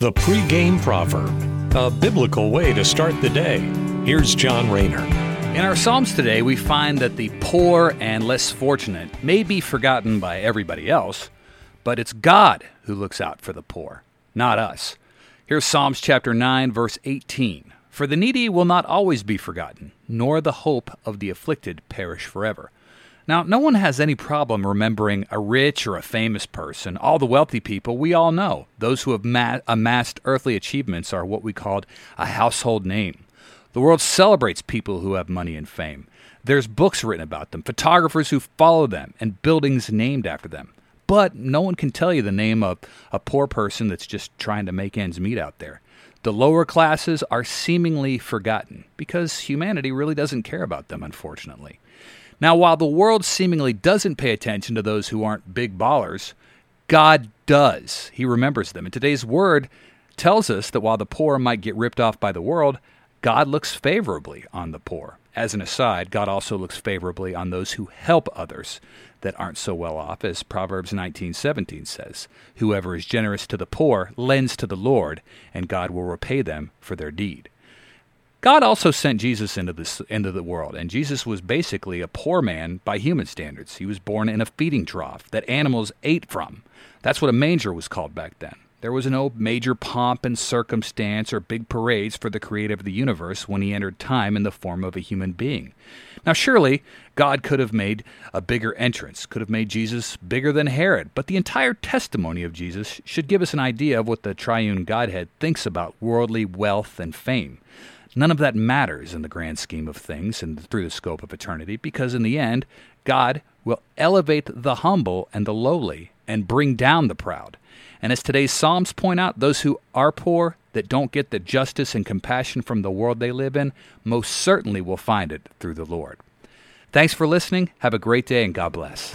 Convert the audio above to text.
The pregame proverb, a biblical way to start the day. Here's John Rayner. In our Psalms today, we find that the poor and less fortunate may be forgotten by everybody else, but it's God who looks out for the poor, not us. Here's Psalms chapter 9, verse 18. For the needy will not always be forgotten, nor the hope of the afflicted perish forever. Now, no one has any problem remembering a rich or a famous person. All the wealthy people we all know. Those who have ma- amassed earthly achievements are what we called a household name. The world celebrates people who have money and fame. There's books written about them, photographers who follow them, and buildings named after them. But no one can tell you the name of a poor person that's just trying to make ends meet out there. The lower classes are seemingly forgotten because humanity really doesn't care about them, unfortunately. Now, while the world seemingly doesn't pay attention to those who aren't big ballers, God does. He remembers them. And today's word tells us that while the poor might get ripped off by the world, God looks favorably on the poor. As an aside, God also looks favorably on those who help others that aren't so well off, as Proverbs 19:17 says, "Whoever is generous to the poor lends to the Lord, and God will repay them for their deed." God also sent Jesus into this into the world, and Jesus was basically a poor man by human standards. He was born in a feeding trough that animals ate from. That's what a manger was called back then. There was no major pomp and circumstance or big parades for the creator of the universe when he entered time in the form of a human being. Now, surely, God could have made a bigger entrance, could have made Jesus bigger than Herod, but the entire testimony of Jesus should give us an idea of what the triune Godhead thinks about worldly wealth and fame. None of that matters in the grand scheme of things and through the scope of eternity, because in the end, God will elevate the humble and the lowly and bring down the proud. And as today's Psalms point out, those who are poor, that don't get the justice and compassion from the world they live in, most certainly will find it through the Lord. Thanks for listening. Have a great day and God bless.